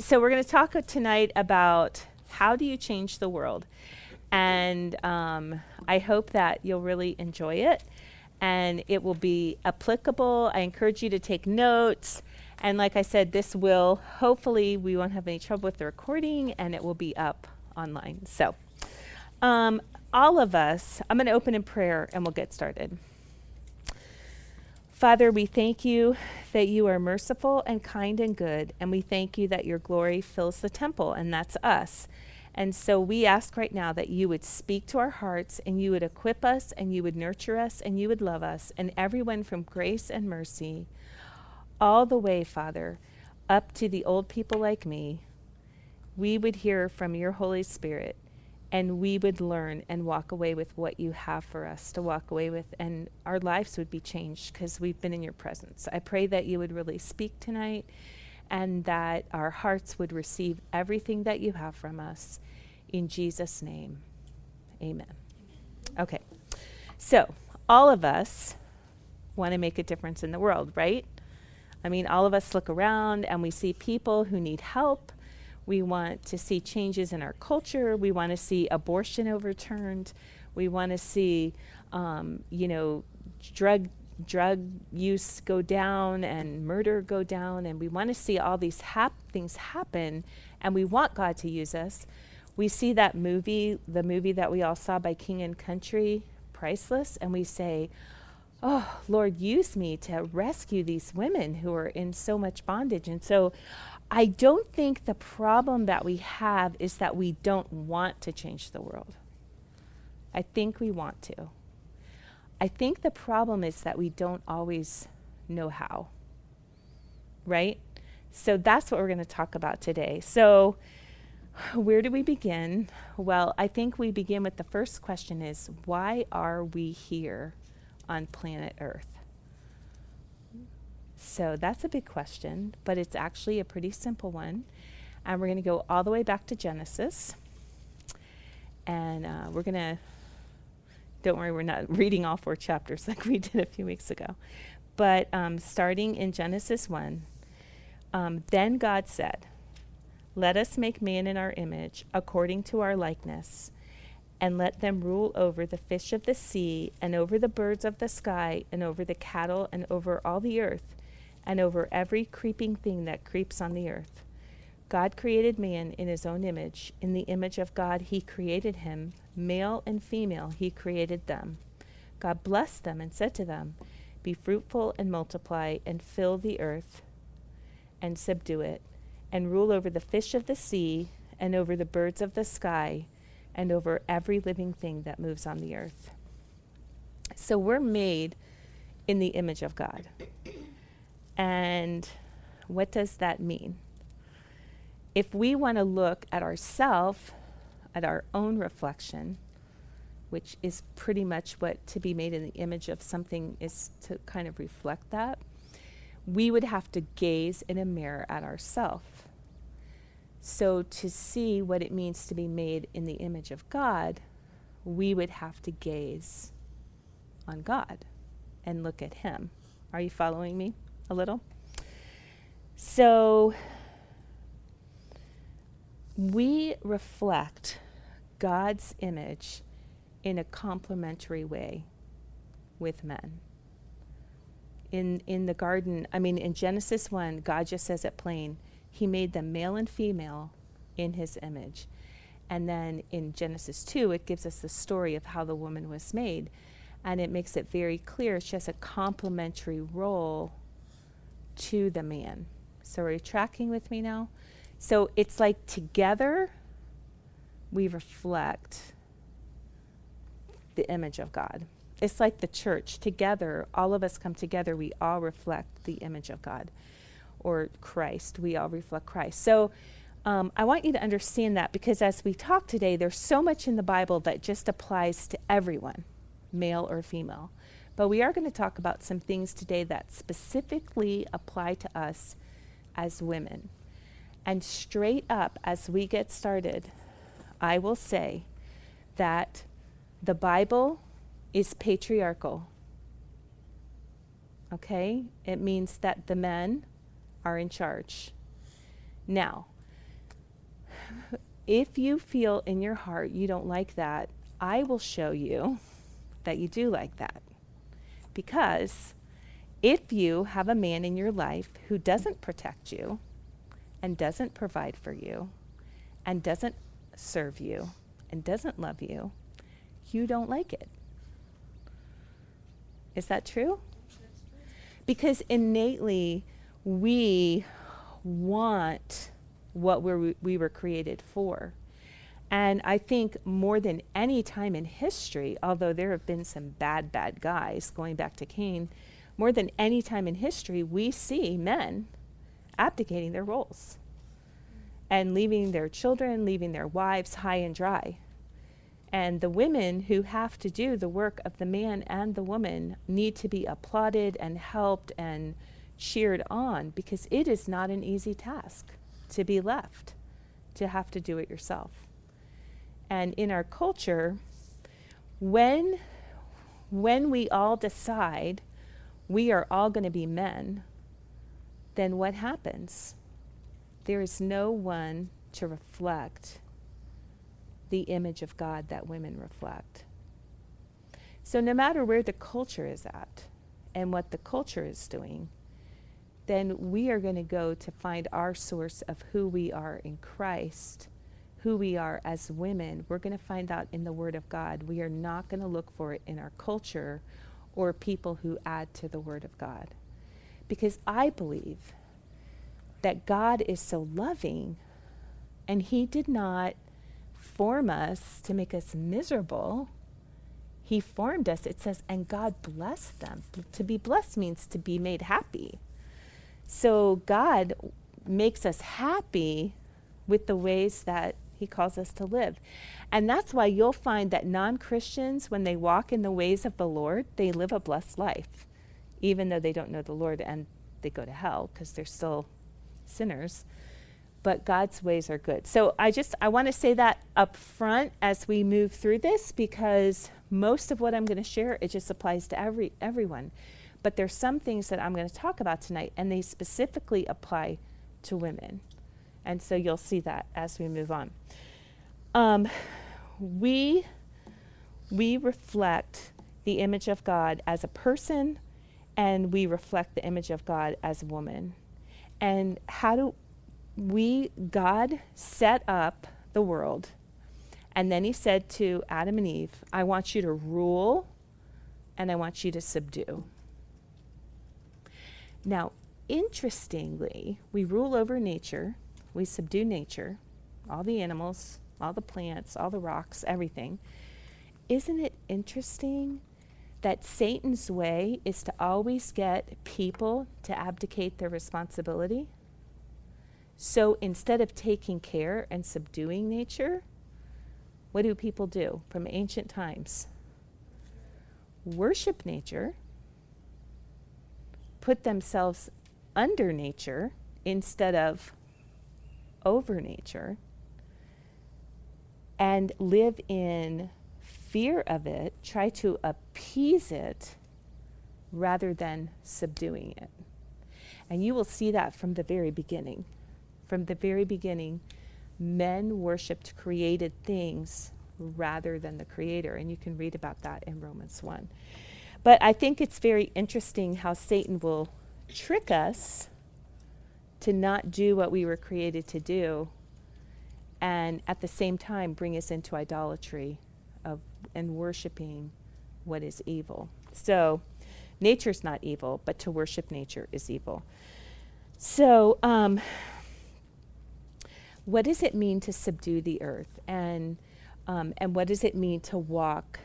so we're going to talk tonight about how do you change the world, and um, I hope that you'll really enjoy it, and it will be applicable. I encourage you to take notes. And like I said, this will hopefully we won't have any trouble with the recording, and it will be up online. So, um, all of us, I'm going to open in prayer, and we'll get started. Father, we thank you that you are merciful and kind and good, and we thank you that your glory fills the temple, and that's us. And so we ask right now that you would speak to our hearts and you would equip us and you would nurture us and you would love us and everyone from grace and mercy all the way, Father, up to the old people like me. We would hear from your Holy Spirit and we would learn and walk away with what you have for us to walk away with, and our lives would be changed because we've been in your presence. I pray that you would really speak tonight and that our hearts would receive everything that you have from us. In Jesus' name, amen. Okay, so all of us want to make a difference in the world, right? I mean, all of us look around and we see people who need help we want to see changes in our culture. We want to see abortion overturned. We want to see, um, you know, drug drug use go down and murder go down, and we want to see all these hap- things happen. And we want God to use us. We see that movie, the movie that we all saw by King and Country, Priceless, and we say, Oh, Lord, use me to rescue these women who are in so much bondage. And so I don't think the problem that we have is that we don't want to change the world. I think we want to. I think the problem is that we don't always know how. Right? So that's what we're going to talk about today. So, where do we begin? Well, I think we begin with the first question is why are we here on planet Earth? So that's a big question, but it's actually a pretty simple one. And we're going to go all the way back to Genesis. And uh, we're going to, don't worry, we're not reading all four chapters like we did a few weeks ago. But um, starting in Genesis 1, um, then God said, Let us make man in our image, according to our likeness, and let them rule over the fish of the sea, and over the birds of the sky, and over the cattle, and over all the earth and over every creeping thing that creeps on the earth. God created man in his own image. In the image of God, he created him. Male and female, he created them. God blessed them and said to them, Be fruitful and multiply, and fill the earth, and subdue it, and rule over the fish of the sea, and over the birds of the sky, and over every living thing that moves on the earth. So we're made in the image of God. And what does that mean? If we want to look at ourself, at our own reflection, which is pretty much what to be made in the image of something is to kind of reflect that, we would have to gaze in a mirror at ourself. So, to see what it means to be made in the image of God, we would have to gaze on God and look at Him. Are you following me? A little. So we reflect God's image in a complementary way with men. In, in the garden, I mean, in Genesis 1, God just says it plain. He made them male and female in his image. And then in Genesis 2, it gives us the story of how the woman was made. And it makes it very clear she has a complementary role to the man. So are you tracking with me now? So it's like together we reflect the image of God. It's like the church. Together, all of us come together, we all reflect the image of God or Christ. We all reflect Christ. So um, I want you to understand that because as we talk today, there's so much in the Bible that just applies to everyone, male or female. But we are going to talk about some things today that specifically apply to us as women. And straight up, as we get started, I will say that the Bible is patriarchal. Okay? It means that the men are in charge. Now, if you feel in your heart you don't like that, I will show you that you do like that. Because if you have a man in your life who doesn't protect you and doesn't provide for you and doesn't serve you and doesn't love you, you don't like it. Is that true? Because innately, we want what we're, we were created for. And I think more than any time in history, although there have been some bad, bad guys going back to Cain, more than any time in history, we see men abdicating their roles and leaving their children, leaving their wives high and dry. And the women who have to do the work of the man and the woman need to be applauded and helped and cheered on because it is not an easy task to be left to have to do it yourself. And in our culture, when when we all decide we are all going to be men, then what happens? There is no one to reflect the image of God that women reflect. So, no matter where the culture is at and what the culture is doing, then we are going to go to find our source of who we are in Christ, who we are as women. We're going to find out in the Word of God. We are not going to look for it in our culture or people who add to the Word of God. Because I believe that God is so loving and He did not form us to make us miserable. He formed us, it says, and God blessed them. To be blessed means to be made happy. So God makes us happy with the ways that He calls us to live. And that's why you'll find that non Christians, when they walk in the ways of the Lord, they live a blessed life, even though they don't know the Lord and they go to hell because they're still sinners but God's ways are good. So I just I want to say that up front as we move through this because most of what I'm going to share it just applies to every everyone. But there's some things that I'm going to talk about tonight and they specifically apply to women. And so you'll see that as we move on. Um, we we reflect the image of God as a person and we reflect the image of God as a woman. And how do we God set up the world. And then he said to Adam and Eve, I want you to rule and I want you to subdue. Now, interestingly, we rule over nature, we subdue nature, all the animals, all the plants, all the rocks, everything. Isn't it interesting that Satan's way is to always get people to abdicate their responsibility? So instead of taking care and subduing nature, what do people do from ancient times? Worship nature, put themselves under nature instead of over nature, and live in fear of it, try to appease it rather than subduing it. And you will see that from the very beginning from the very beginning, men worshiped created things rather than the creator. And you can read about that in Romans 1. But I think it's very interesting how Satan will trick us to not do what we were created to do and at the same time bring us into idolatry of and worshiping what is evil. So nature's not evil, but to worship nature is evil. So um, what does it mean to subdue the earth and um, and what does it mean to walk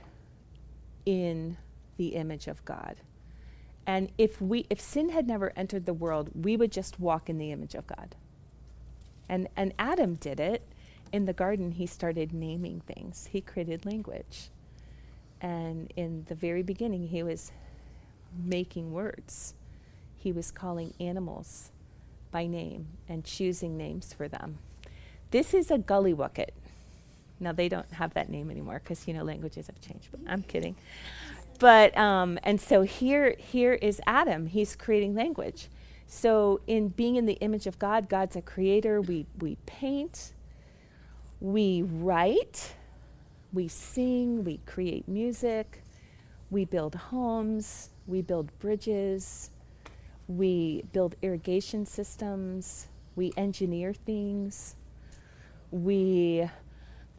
in the image of God? And if we if sin had never entered the world, we would just walk in the image of God. And and Adam did it. In the garden, he started naming things. He created language. And in the very beginning, he was making words. He was calling animals by name and choosing names for them. This is a gullywucket. Now they don't have that name anymore because you know languages have changed. But I'm kidding. But um, and so here here is Adam. He's creating language. So in being in the image of God, God's a creator. We we paint. We write, we sing, we create music, we build homes, we build bridges, we build irrigation systems, we engineer things, we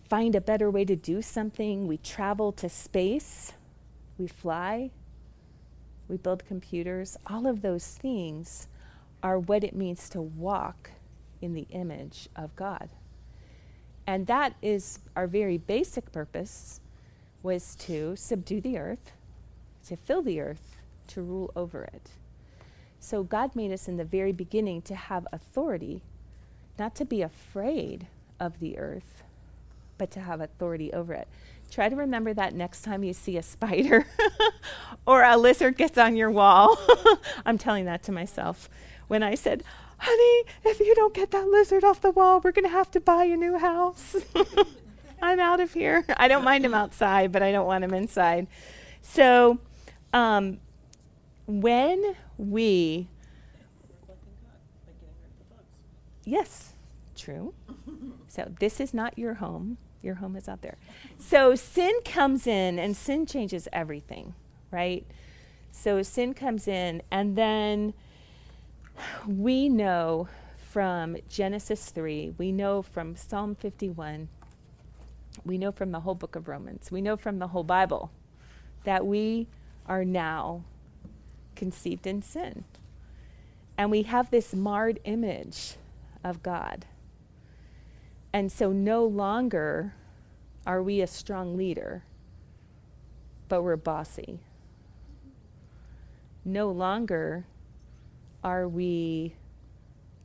find a better way to do something, we travel to space, we fly, we build computers. All of those things are what it means to walk in the image of God. And that is our very basic purpose was to subdue the earth, to fill the earth, to rule over it. So God made us in the very beginning to have authority, not to be afraid of the earth, but to have authority over it. Try to remember that next time you see a spider or a lizard gets on your wall. I'm telling that to myself when I said, honey, if you don't get that lizard off the wall, we're going to have to buy a new house. I'm out of here. I don't mind him outside, but I don't want him inside. So, um, when we. Yes, true. so, this is not your home. Your home is out there. So, sin comes in and sin changes everything, right? So, sin comes in, and then we know from Genesis 3, we know from Psalm 51, we know from the whole book of Romans, we know from the whole Bible that we are now conceived in sin. And we have this marred image of God. And so no longer are we a strong leader, but we're bossy. No longer are we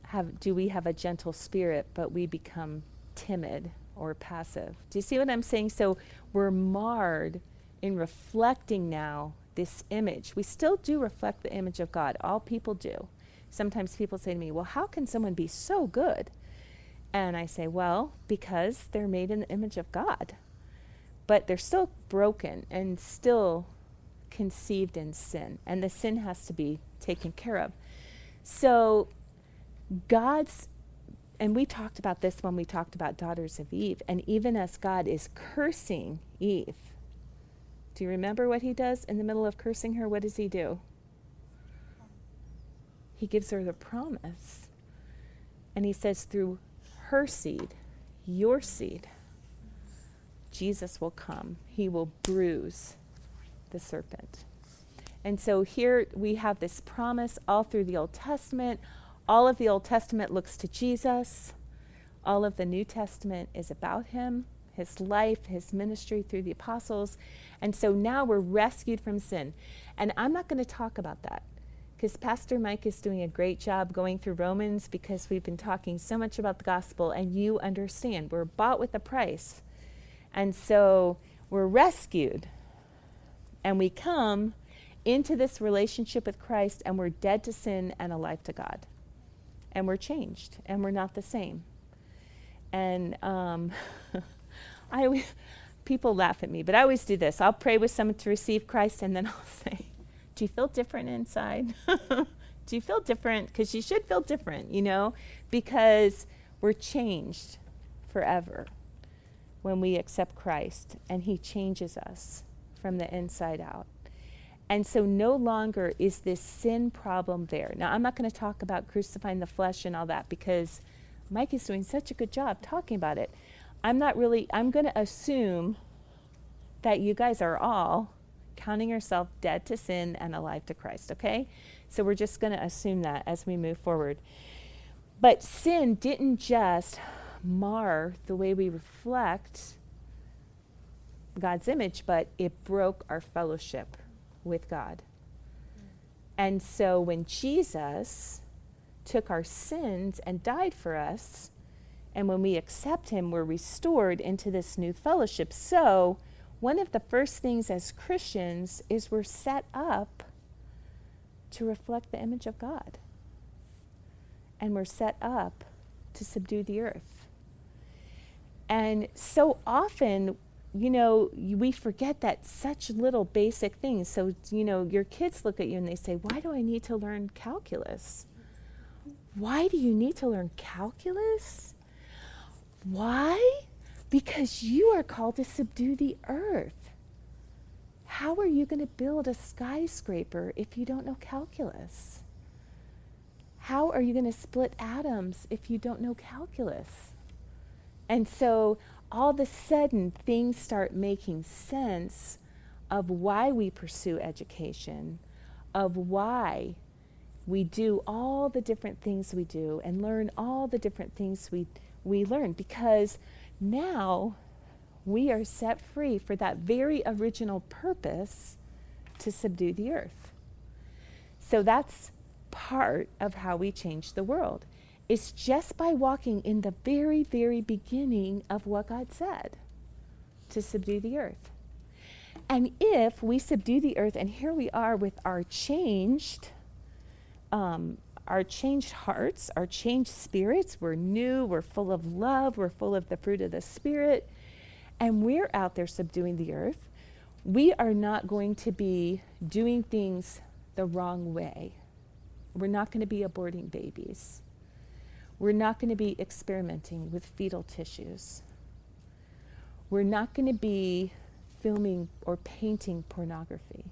have do we have a gentle spirit but we become timid or passive. Do you see what i'm saying? So we're marred in reflecting now this image. We still do reflect the image of god. All people do. Sometimes people say to me well how can someone be so good and i say well because they're made in the image of god but they're still broken and still conceived in sin and the sin has to be taken care of so, God's, and we talked about this when we talked about daughters of Eve, and even as God is cursing Eve, do you remember what he does in the middle of cursing her? What does he do? He gives her the promise. And he says, through her seed, your seed, Jesus will come. He will bruise the serpent. And so here we have this promise all through the Old Testament. All of the Old Testament looks to Jesus. All of the New Testament is about him, his life, his ministry through the apostles. And so now we're rescued from sin. And I'm not going to talk about that because Pastor Mike is doing a great job going through Romans because we've been talking so much about the gospel and you understand we're bought with a price. And so we're rescued and we come into this relationship with Christ and we're dead to sin and alive to God. And we're changed and we're not the same. And um, I, people laugh at me, but I always do this. I'll pray with someone to receive Christ and then I'll say, Do you feel different inside? do you feel different? Because you should feel different, you know, because we're changed forever when we accept Christ and He changes us from the inside out. And so no longer is this sin problem there. Now, I'm not going to talk about crucifying the flesh and all that because Mike is doing such a good job talking about it. I'm not really, I'm going to assume that you guys are all counting yourself dead to sin and alive to Christ, okay? So we're just going to assume that as we move forward. But sin didn't just mar the way we reflect God's image, but it broke our fellowship with God. And so when Jesus took our sins and died for us, and when we accept him, we're restored into this new fellowship. So, one of the first things as Christians is we're set up to reflect the image of God. And we're set up to subdue the earth. And so often you know, we forget that such little basic things. So, you know, your kids look at you and they say, Why do I need to learn calculus? Why do you need to learn calculus? Why? Because you are called to subdue the earth. How are you going to build a skyscraper if you don't know calculus? How are you going to split atoms if you don't know calculus? And so all of a sudden, things start making sense of why we pursue education, of why we do all the different things we do and learn all the different things we, we learn because now we are set free for that very original purpose to subdue the earth. So that's part of how we change the world. It's just by walking in the very, very beginning of what God said to subdue the earth. And if we subdue the earth, and here we are with our changed, um, our changed hearts, our changed spirits, we're new, we're full of love, we're full of the fruit of the Spirit and we're out there subduing the earth, we are not going to be doing things the wrong way. We're not going to be aborting babies. We're not going to be experimenting with fetal tissues. We're not going to be filming or painting pornography.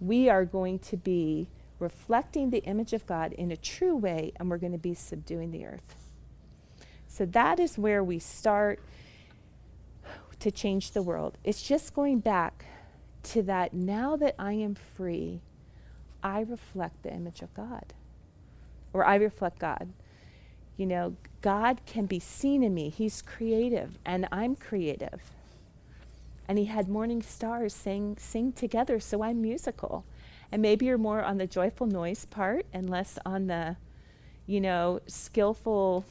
We are going to be reflecting the image of God in a true way, and we're going to be subduing the earth. So that is where we start to change the world. It's just going back to that now that I am free, I reflect the image of God, or I reflect God. You know, God can be seen in me. He's creative, and I'm creative. And He had morning stars sing, sing together, so I'm musical. And maybe you're more on the joyful noise part and less on the, you know, skillful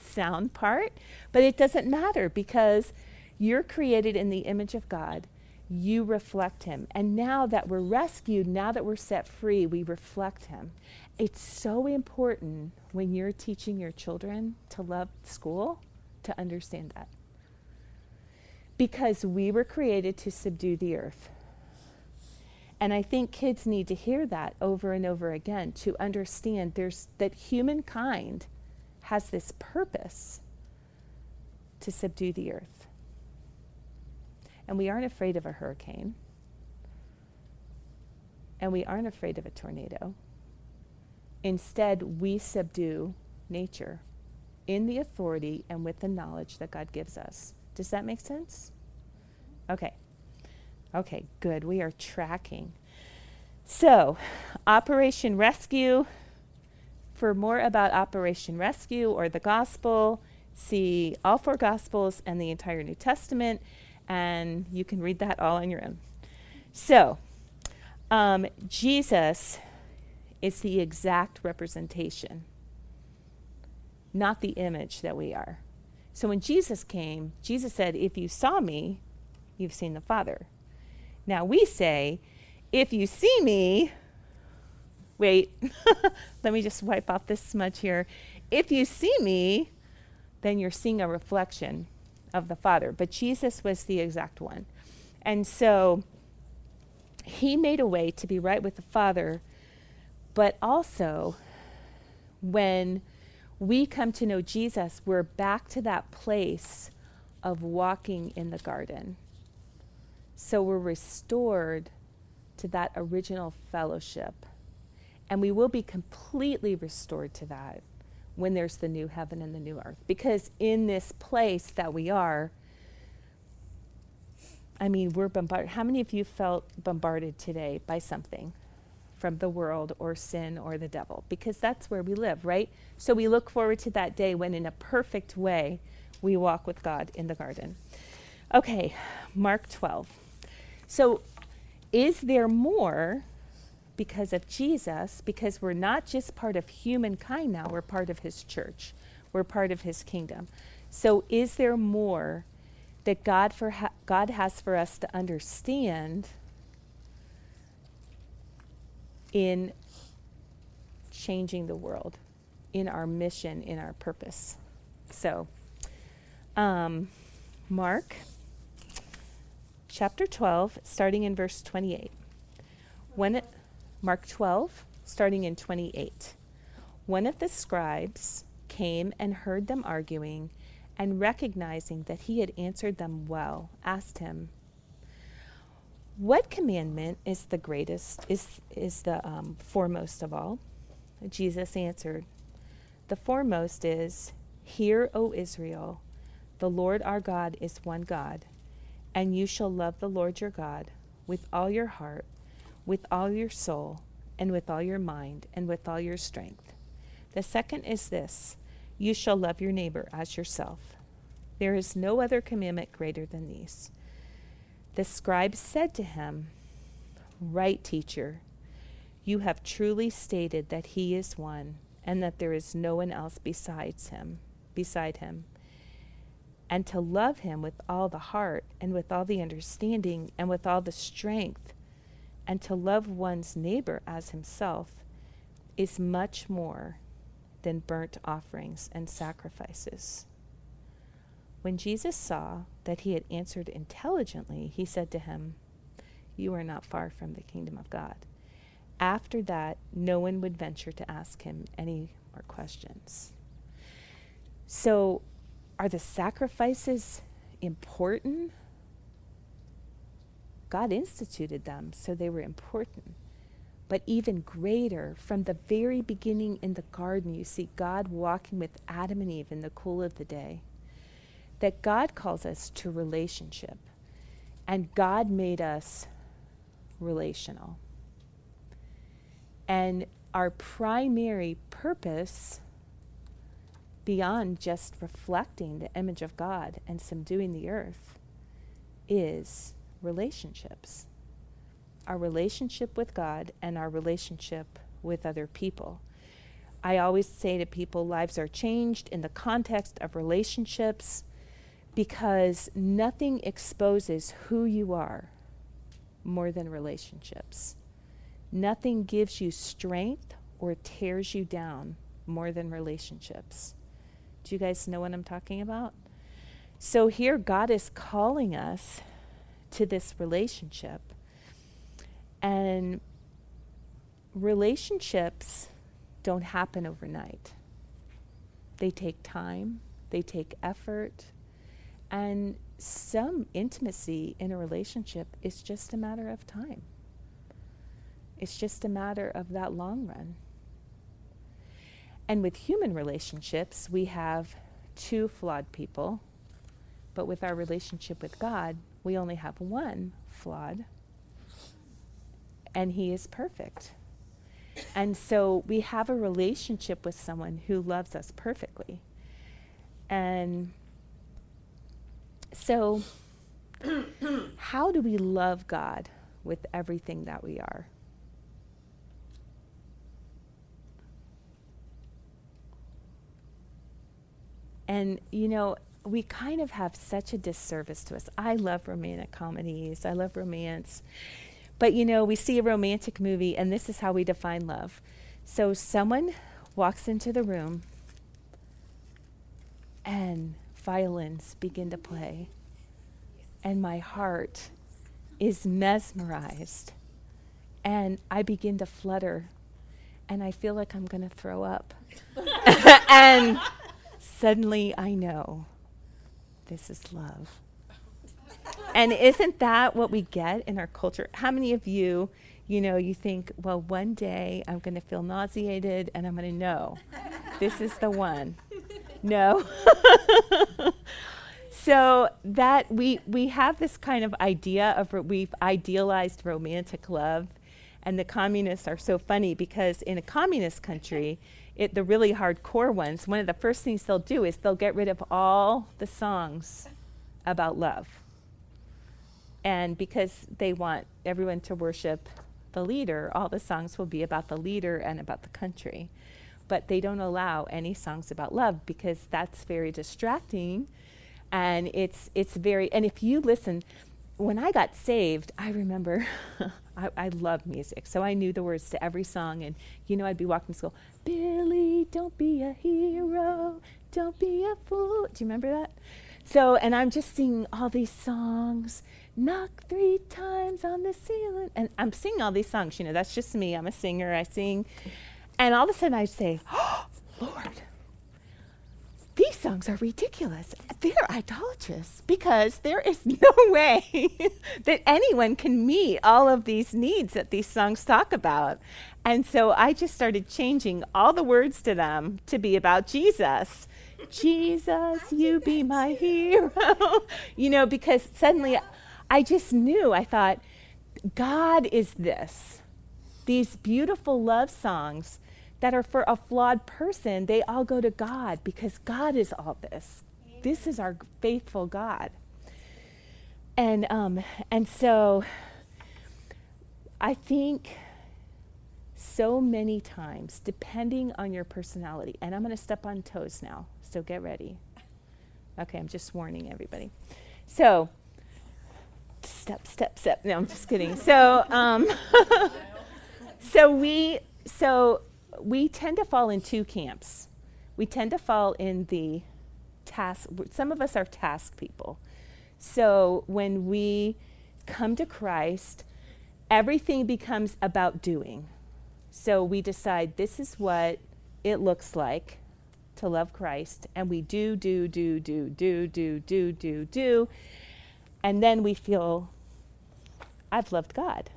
sound part. But it doesn't matter because you're created in the image of God. You reflect Him. And now that we're rescued, now that we're set free, we reflect Him. It's so important when you're teaching your children to love school to understand that. Because we were created to subdue the earth. And I think kids need to hear that over and over again to understand there's that humankind has this purpose to subdue the earth and we aren't afraid of a hurricane. And we aren't afraid of a tornado. Instead, we subdue nature in the authority and with the knowledge that God gives us. Does that make sense? Okay. Okay, good. We are tracking. So, Operation Rescue. For more about Operation Rescue or the gospel, see all four gospels and the entire New Testament and you can read that all on your own. So, um, Jesus is the exact representation, not the image that we are. So when Jesus came, Jesus said, If you saw me, you've seen the Father. Now we say, If you see me, wait, let me just wipe off this smudge here. If you see me, then you're seeing a reflection of the Father, but Jesus was the exact one. And so he made a way to be right with the Father, but also when we come to know Jesus, we're back to that place of walking in the garden. So we're restored to that original fellowship. And we will be completely restored to that when there's the new heaven and the new earth. Because in this place that we are, I mean, we're bombarded. How many of you felt bombarded today by something from the world or sin or the devil? Because that's where we live, right? So we look forward to that day when, in a perfect way, we walk with God in the garden. Okay, Mark 12. So, is there more because of Jesus, because we're not just part of humankind now, we're part of his church, we're part of his kingdom. So, is there more that God, for ha- God has for us to understand in changing the world, in our mission, in our purpose? So, um, Mark chapter 12, starting in verse 28. When it, Mark 12, starting in 28. One of the scribes came and heard them arguing, and recognizing that he had answered them well, asked him, What commandment is the greatest, is, is the um, foremost of all? Jesus answered, The foremost is, Hear, O Israel, the Lord our God is one God, and you shall love the Lord your God with all your heart, with all your soul, and with all your mind, and with all your strength. The second is this you shall love your neighbor as yourself. There is no other commandment greater than these. The scribe said to him, Right, teacher, you have truly stated that he is one, and that there is no one else besides him, beside him. And to love him with all the heart, and with all the understanding, and with all the strength, and to love one's neighbor as himself is much more than burnt offerings and sacrifices. When Jesus saw that he had answered intelligently, he said to him, You are not far from the kingdom of God. After that, no one would venture to ask him any more questions. So, are the sacrifices important? God instituted them, so they were important but even greater, from the very beginning in the garden, you see God walking with Adam and Eve in the cool of the day. That God calls us to relationship, and God made us relational. And our primary purpose, beyond just reflecting the image of God and subduing the earth, is relationships our relationship with God and our relationship with other people. I always say to people, lives are changed in the context of relationships because nothing exposes who you are more than relationships. Nothing gives you strength or tears you down more than relationships. Do you guys know what I'm talking about? So here, God is calling us to this relationship. And relationships don't happen overnight. They take time, they take effort, and some intimacy in a relationship is just a matter of time. It's just a matter of that long run. And with human relationships, we have two flawed people, but with our relationship with God, we only have one flawed and He is perfect. And so we have a relationship with someone who loves us perfectly. And so, how do we love God with everything that we are? And, you know, we kind of have such a disservice to us. I love romantic comedies, I love romance. But you know, we see a romantic movie, and this is how we define love. So someone walks into the room, and violins begin to play, and my heart is mesmerized, and I begin to flutter, and I feel like I'm going to throw up. and suddenly I know this is love and isn't that what we get in our culture? How many of you, you know, you think, well, one day I'm going to feel nauseated and I'm going to know this is the one. No. so that we we have this kind of idea of ro- we've idealized romantic love and the communists are so funny because in a communist country it, the really hardcore ones one of the first things they'll do is they'll get rid of all the songs about love and because they want everyone to worship the leader, all the songs will be about the leader and about the country. But they don't allow any songs about love because that's very distracting and it's it's very and if you listen when I got saved, I remember I, I love music. So I knew the words to every song and you know I'd be walking to school, Billy, don't be a hero, don't be a fool. Do you remember that? So and I'm just singing all these songs knock three times on the ceiling. And I'm singing all these songs, you know, that's just me. I'm a singer, I sing. And all of a sudden I say, oh, Lord, songs are ridiculous. They're idolatrous because there is no way that anyone can meet all of these needs that these songs talk about. And so I just started changing all the words to them to be about Jesus. Jesus, you be my hero. you know, because suddenly I just knew, I thought, God is this. These beautiful love songs that are for a flawed person, they all go to God because God is all this. This is our faithful God. And um, and so I think so many times, depending on your personality, and I'm going to step on toes now, so get ready. Okay, I'm just warning everybody. So, step, step, step. No, I'm just kidding. So, um, so we, so we tend to fall in two camps. We tend to fall in the task. Some of us are task people. So when we come to Christ, everything becomes about doing. So we decide this is what it looks like to love Christ, and we do, do, do, do, do, do, do, do, do, and then we feel, I've loved God.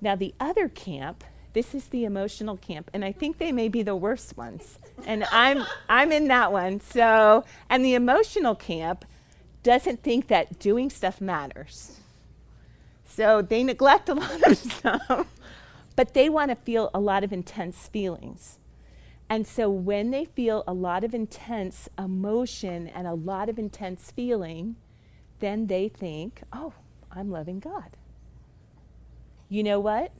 Now, the other camp, this is the emotional camp, and I think they may be the worst ones. And I'm, I'm in that one. So, and the emotional camp doesn't think that doing stuff matters. So they neglect a lot of stuff, but they want to feel a lot of intense feelings. And so when they feel a lot of intense emotion and a lot of intense feeling, then they think, oh, I'm loving God. You know what?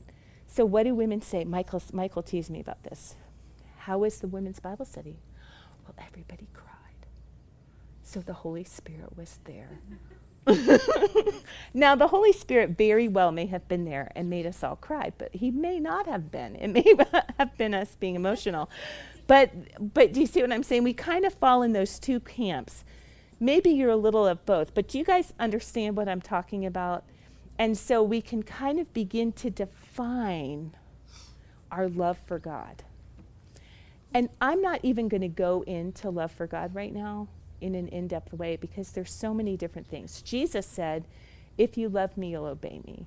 So what do women say? Michael, Michael teased me about this. How was the women's Bible study? Well, everybody cried. So the Holy Spirit was there. now, the Holy Spirit very well may have been there and made us all cry, but he may not have been. It may have been us being emotional. But, but do you see what I'm saying? We kind of fall in those two camps. Maybe you're a little of both, but do you guys understand what I'm talking about? And so we can kind of begin to define our love for God. And I'm not even going to go into love for God right now in an in depth way because there's so many different things. Jesus said, If you love me, you'll obey me.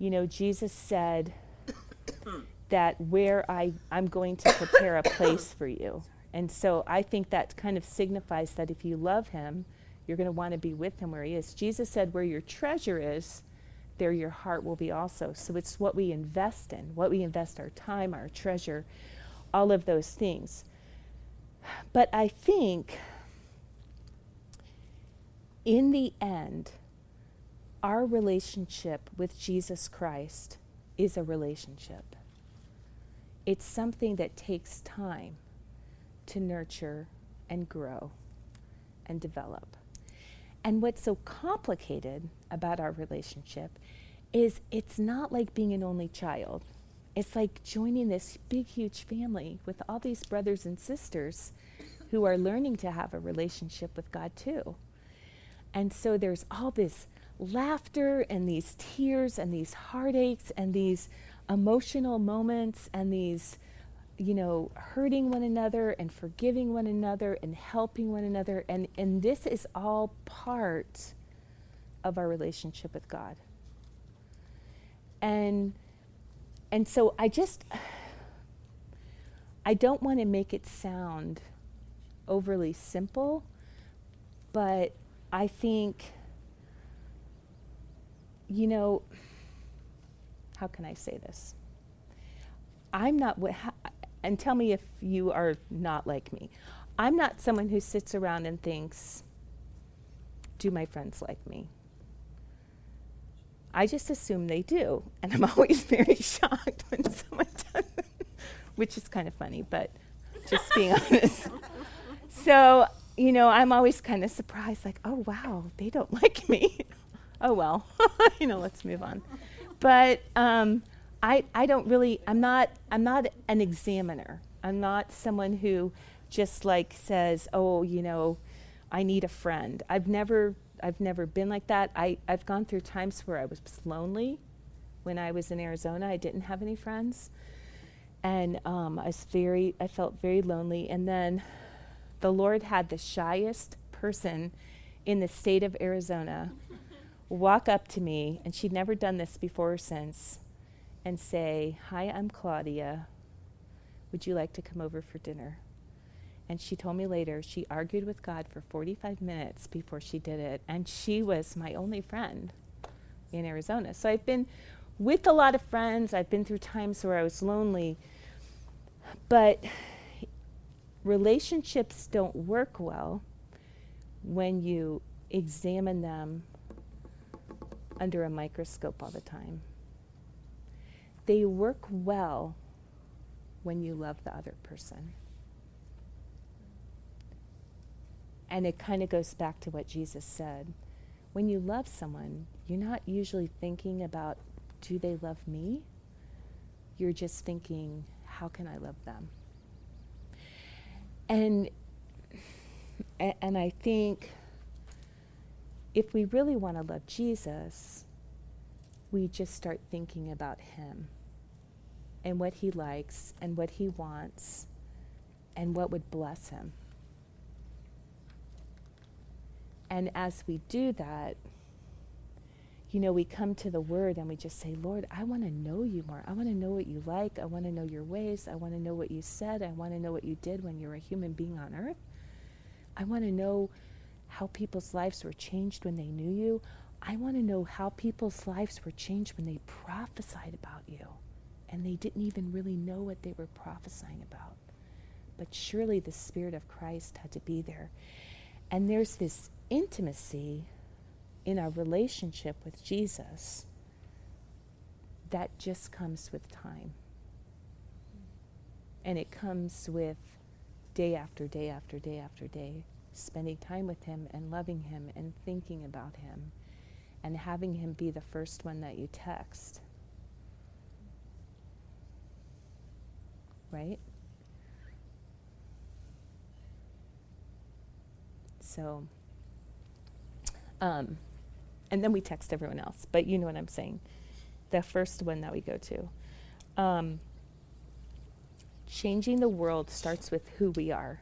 You know, Jesus said that where I, I'm going to prepare a place for you. And so I think that kind of signifies that if you love him, you're going to want to be with him where he is. Jesus said, Where your treasure is, there your heart will be also. So it's what we invest in, what we invest our time, our treasure, all of those things. But I think in the end, our relationship with Jesus Christ is a relationship. It's something that takes time to nurture and grow and develop. And what's so complicated about our relationship is it's not like being an only child. It's like joining this big, huge family with all these brothers and sisters who are learning to have a relationship with God too. And so there's all this laughter and these tears and these heartaches and these emotional moments and these you know, hurting one another and forgiving one another and helping one another. And, and this is all part of our relationship with God. And, and so I just, I don't want to make it sound overly simple, but I think, you know, how can I say this? I'm not what, and tell me if you are not like me. I'm not someone who sits around and thinks, do my friends like me? I just assume they do. And I'm always very shocked when someone does which is kind of funny, but just being honest. So, you know, I'm always kind of surprised, like, oh, wow, they don't like me. oh, well, you know, let's move on. But um, I, I don't really I'm not I'm not an examiner. I'm not someone who just like says, "Oh, you know, I need a friend." I've never I've never been like that. I I've gone through times where I was lonely when I was in Arizona. I didn't have any friends. And um, I was very I felt very lonely and then the Lord had the shyest person in the state of Arizona walk up to me, and she'd never done this before or since, and say, Hi, I'm Claudia. Would you like to come over for dinner? And she told me later she argued with God for 45 minutes before she did it. And she was my only friend in Arizona. So I've been with a lot of friends. I've been through times where I was lonely. But relationships don't work well when you examine them under a microscope all the time. They work well when you love the other person. And it kind of goes back to what Jesus said. When you love someone, you're not usually thinking about, do they love me? You're just thinking, how can I love them? And and I think if we really want to love Jesus, we just start thinking about him and what he likes and what he wants and what would bless him. And as we do that, you know, we come to the Word and we just say, Lord, I want to know you more. I want to know what you like. I want to know your ways. I want to know what you said. I want to know what you did when you were a human being on earth. I want to know how people's lives were changed when they knew you. I want to know how people's lives were changed when they prophesied about you and they didn't even really know what they were prophesying about. But surely the Spirit of Christ had to be there. And there's this intimacy in our relationship with Jesus that just comes with time. And it comes with day after day after day after day, spending time with Him and loving Him and thinking about Him and having Him be the first one that you text. Right? So, um, and then we text everyone else, but you know what I'm saying. The first one that we go to. Um, changing the world starts with who we are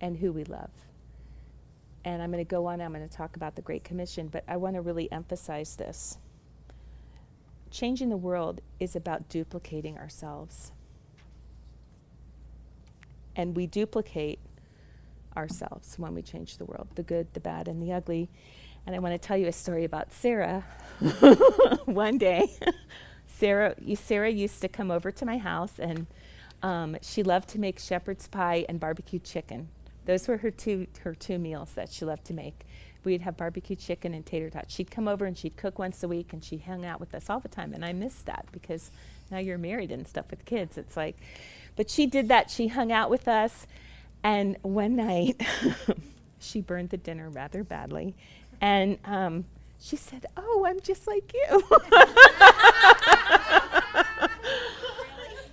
and who we love. And I'm going to go on, I'm going to talk about the Great Commission, but I want to really emphasize this. Changing the world is about duplicating ourselves. And we duplicate ourselves when we change the world the good, the bad, and the ugly. And I want to tell you a story about Sarah. One day, Sarah, you, Sarah used to come over to my house, and um, she loved to make shepherd's pie and barbecue chicken. Those were her two her two meals that she loved to make. We'd have barbecue chicken and tater tots. She'd come over and she'd cook once a week, and she hung out with us all the time. And I missed that because now you're married and stuff with kids. It's like, but she did that. She hung out with us, and one night she burned the dinner rather badly, and um, she said, Oh, I'm just like you.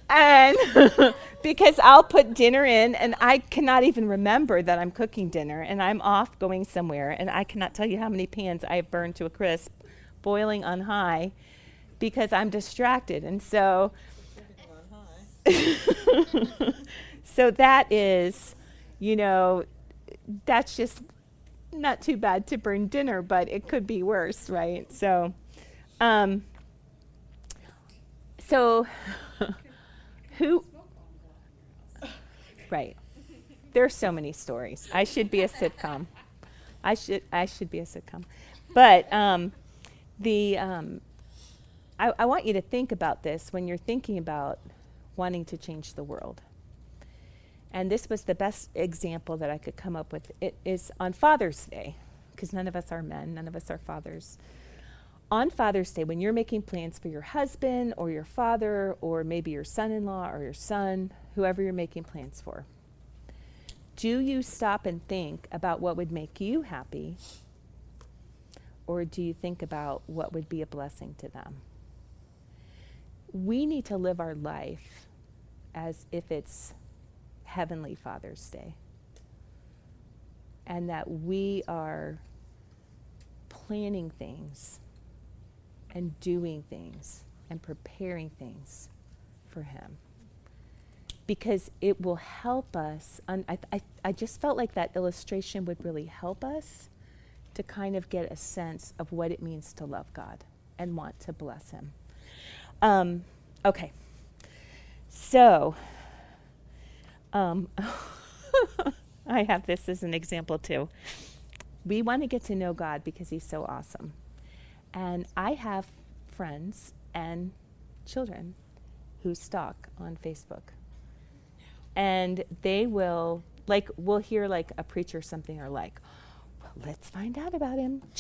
and because I'll put dinner in and I cannot even remember that I'm cooking dinner and I'm off going somewhere and I cannot tell you how many pans I have burned to a crisp, boiling on high because I'm distracted. And so so that is, you know, that's just not too bad to burn dinner, but it could be worse, right? So, um, so who? Right. There's so many stories. I should be a sitcom. I should I should be a sitcom, but um, the um, I, I want you to think about this when you're thinking about wanting to change the world. And this was the best example that I could come up with. It is on Father's Day, because none of us are men, none of us are fathers. On Father's Day, when you're making plans for your husband or your father or maybe your son in law or your son, whoever you're making plans for, do you stop and think about what would make you happy? Or do you think about what would be a blessing to them? We need to live our life as if it's Heavenly Father's Day. And that we are planning things and doing things and preparing things for Him. because it will help us. Un- I, I, I just felt like that illustration would really help us to kind of get a sense of what it means to love God and want to bless Him. Um, okay. So, um, I have this as an example too. We want to get to know God because He's so awesome. And I have friends and children who stalk on Facebook. And they will, like, we'll hear like a preacher something or like, well, let's find out about him.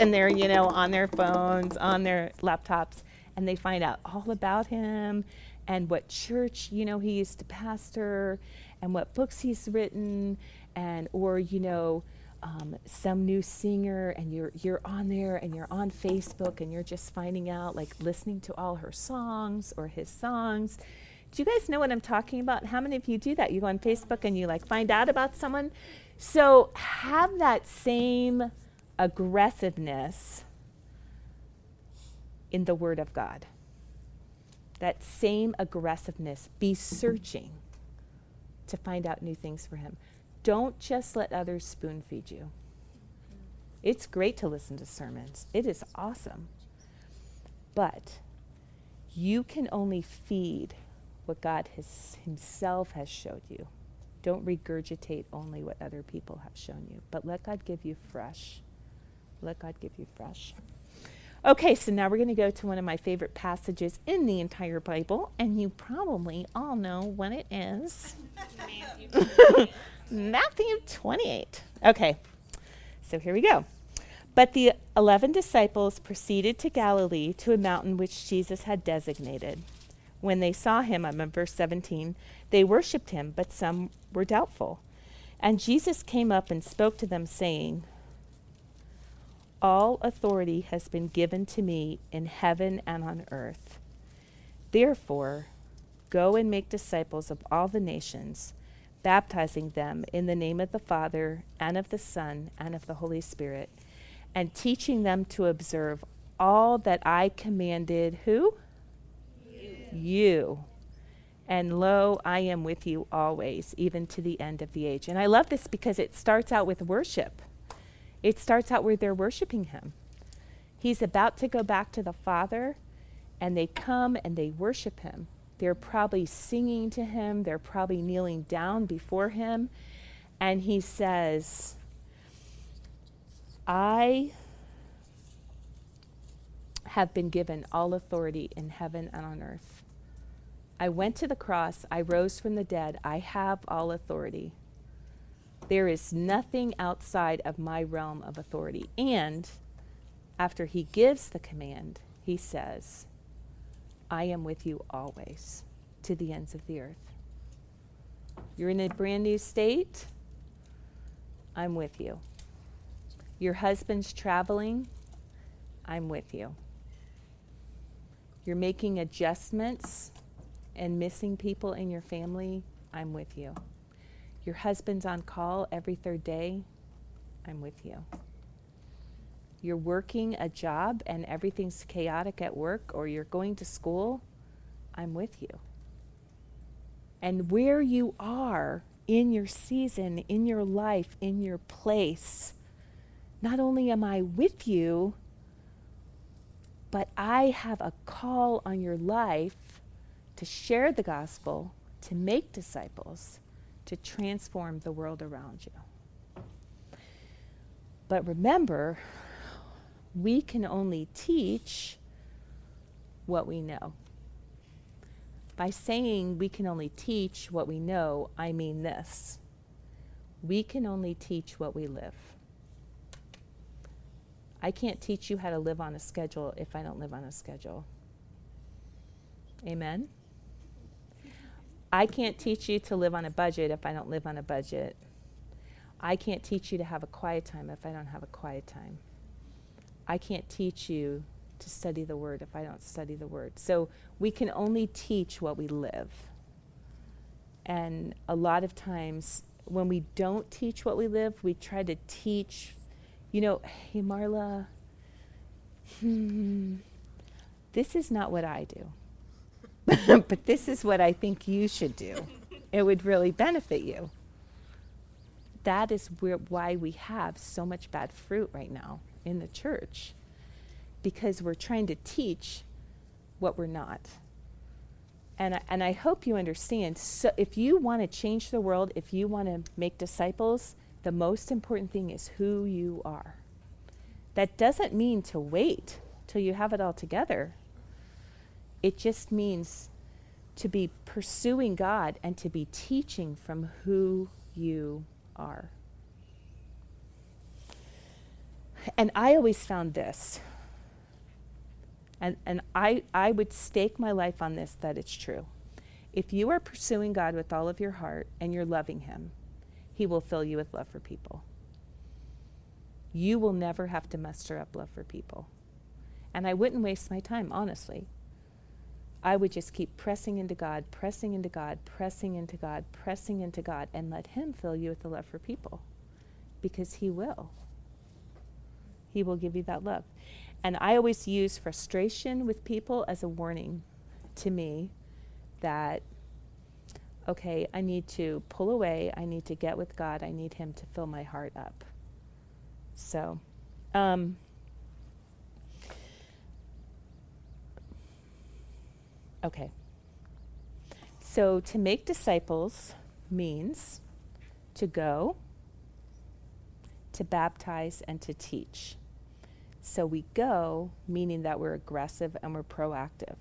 And they're, you know, on their phones, on their laptops, and they find out all about him and what church, you know, he used to pastor and what books he's written and, or, you know, um, some new singer and you're you're on there and you're on Facebook and you're just finding out like listening to all her songs or his songs. Do you guys know what I'm talking about? How many of you do that? You go on Facebook and you like find out about someone. So have that same aggressiveness in the Word of God. That same aggressiveness. Be searching to find out new things for Him. Don't just let others spoon feed you. It's great to listen to sermons, it is awesome. But you can only feed what God has, Himself has showed you. Don't regurgitate only what other people have shown you, but let God give you fresh. Let God give you fresh. Okay, so now we're going to go to one of my favorite passages in the entire Bible, and you probably all know what it is. Matthew 28. Okay, so here we go. But the eleven disciples proceeded to Galilee to a mountain which Jesus had designated. When they saw him, I'm in verse 17, they worshipped him, but some were doubtful. And Jesus came up and spoke to them, saying, All authority has been given to me in heaven and on earth. Therefore, go and make disciples of all the nations baptizing them in the name of the Father, and of the Son, and of the Holy Spirit, and teaching them to observe all that I commanded who? You. you. And lo, I am with you always, even to the end of the age. And I love this because it starts out with worship. It starts out where they're worshiping him. He's about to go back to the Father, and they come and they worship him. They're probably singing to him, they're probably kneeling down before him. And he says, I have been given all authority in heaven and on earth. I went to the cross, I rose from the dead, I have all authority. There is nothing outside of my realm of authority. And after he gives the command, he says, I am with you always to the ends of the earth. You're in a brand new state, I'm with you. Your husband's traveling, I'm with you. You're making adjustments and missing people in your family, I'm with you. Your husband's on call every third day, I'm with you. You're working a job and everything's chaotic at work or you're going to school, I'm with you. And where you are in your season, in your life, in your place, not only am I with you, but I have a call on your life to share the gospel, to make disciples, to transform the world around you. But remember, we can only teach what we know. By saying we can only teach what we know, I mean this we can only teach what we live. I can't teach you how to live on a schedule if I don't live on a schedule. Amen? I can't teach you to live on a budget if I don't live on a budget. I can't teach you to have a quiet time if I don't have a quiet time. I can't teach you to study the word if I don't study the word. So we can only teach what we live. And a lot of times when we don't teach what we live, we try to teach, you know, hey, Marla, hmm, this is not what I do. but this is what I think you should do. It would really benefit you. That is where, why we have so much bad fruit right now in the church, because we're trying to teach what we're not. And I, and I hope you understand. So, if you want to change the world, if you want to make disciples, the most important thing is who you are. That doesn't mean to wait till you have it all together. It just means to be pursuing God and to be teaching from who you are. And I always found this, and, and I, I would stake my life on this that it's true. If you are pursuing God with all of your heart and you're loving Him, He will fill you with love for people. You will never have to muster up love for people. And I wouldn't waste my time, honestly. I would just keep pressing into God, pressing into God, pressing into God, pressing into God, and let Him fill you with the love for people. Because He will. He will give you that love. And I always use frustration with people as a warning to me that, okay, I need to pull away, I need to get with God, I need Him to fill my heart up. So, um, Okay. So to make disciples means to go, to baptize, and to teach. So we go, meaning that we're aggressive and we're proactive.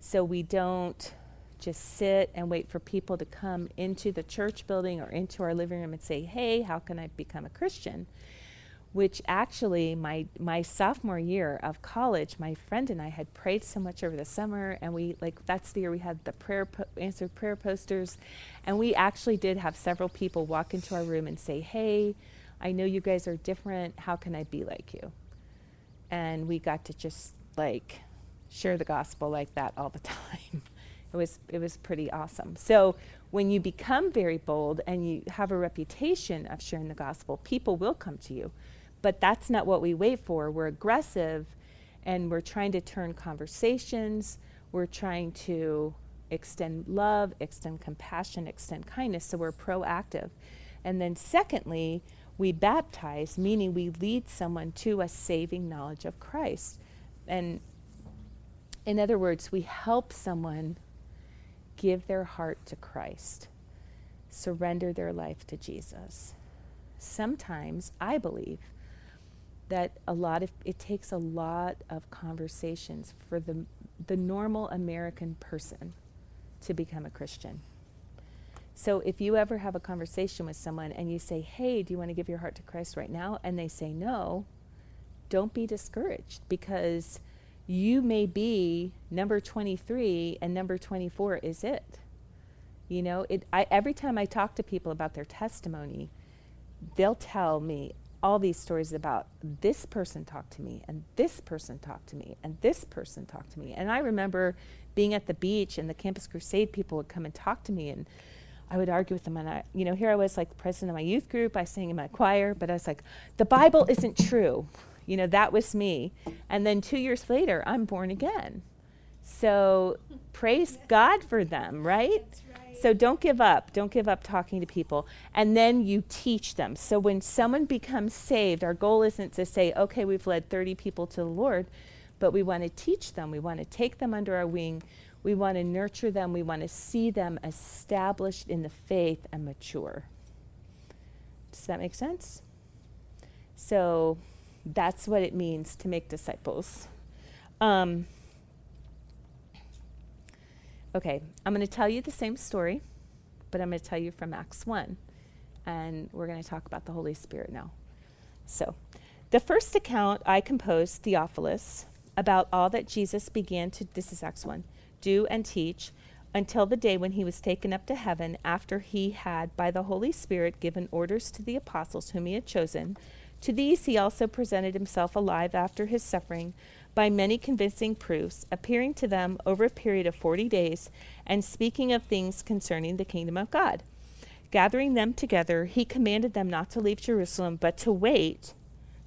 So we don't just sit and wait for people to come into the church building or into our living room and say, hey, how can I become a Christian? Which actually my my sophomore year of college my friend and i had prayed so much over the summer and we like that's the year we had the prayer po- answered prayer posters. And we actually did have several people walk into our room and say hey i know you guys are different. How can i be like you? And we got to just like share the gospel like that all the time. It was it was pretty awesome. So when you become very bold and you have a reputation of sharing the gospel people will come to you but that's not what we wait for. We're aggressive and we're trying to turn conversations, we're trying to extend love, extend compassion, extend kindness. So we're proactive. And then, secondly, we baptize, meaning we lead someone to a saving knowledge of Christ. And in other words, we help someone give their heart to Christ, surrender their life to Jesus. Sometimes, I believe, that a lot of it takes a lot of conversations for the the normal American person to become a Christian. So if you ever have a conversation with someone and you say, "Hey, do you want to give your heart to Christ right now?" and they say no, don't be discouraged because you may be number 23 and number 24 is it. You know, it I every time I talk to people about their testimony, they'll tell me, all these stories about this person talked to me and this person talked to me and this person talked to me. And I remember being at the beach and the Campus Crusade people would come and talk to me and I would argue with them and I you know here I was like president of my youth group, I sang in my choir, but I was like the Bible isn't true. You know, that was me. And then 2 years later, I'm born again. So praise God for them, right? So don't give up. Don't give up talking to people. And then you teach them. So when someone becomes saved, our goal isn't to say, okay, we've led 30 people to the Lord, but we want to teach them. We want to take them under our wing. We want to nurture them. We want to see them established in the faith and mature. Does that make sense? So that's what it means to make disciples. Um, Okay, I'm going to tell you the same story, but I'm going to tell you from Acts 1. And we're going to talk about the Holy Spirit now. So, the first account I composed, Theophilus, about all that Jesus began to, this is Acts 1, do and teach until the day when he was taken up to heaven after he had, by the Holy Spirit, given orders to the apostles whom he had chosen. To these he also presented himself alive after his suffering by many convincing proofs, appearing to them over a period of forty days, and speaking of things concerning the kingdom of God. Gathering them together, he commanded them not to leave Jerusalem, but to wait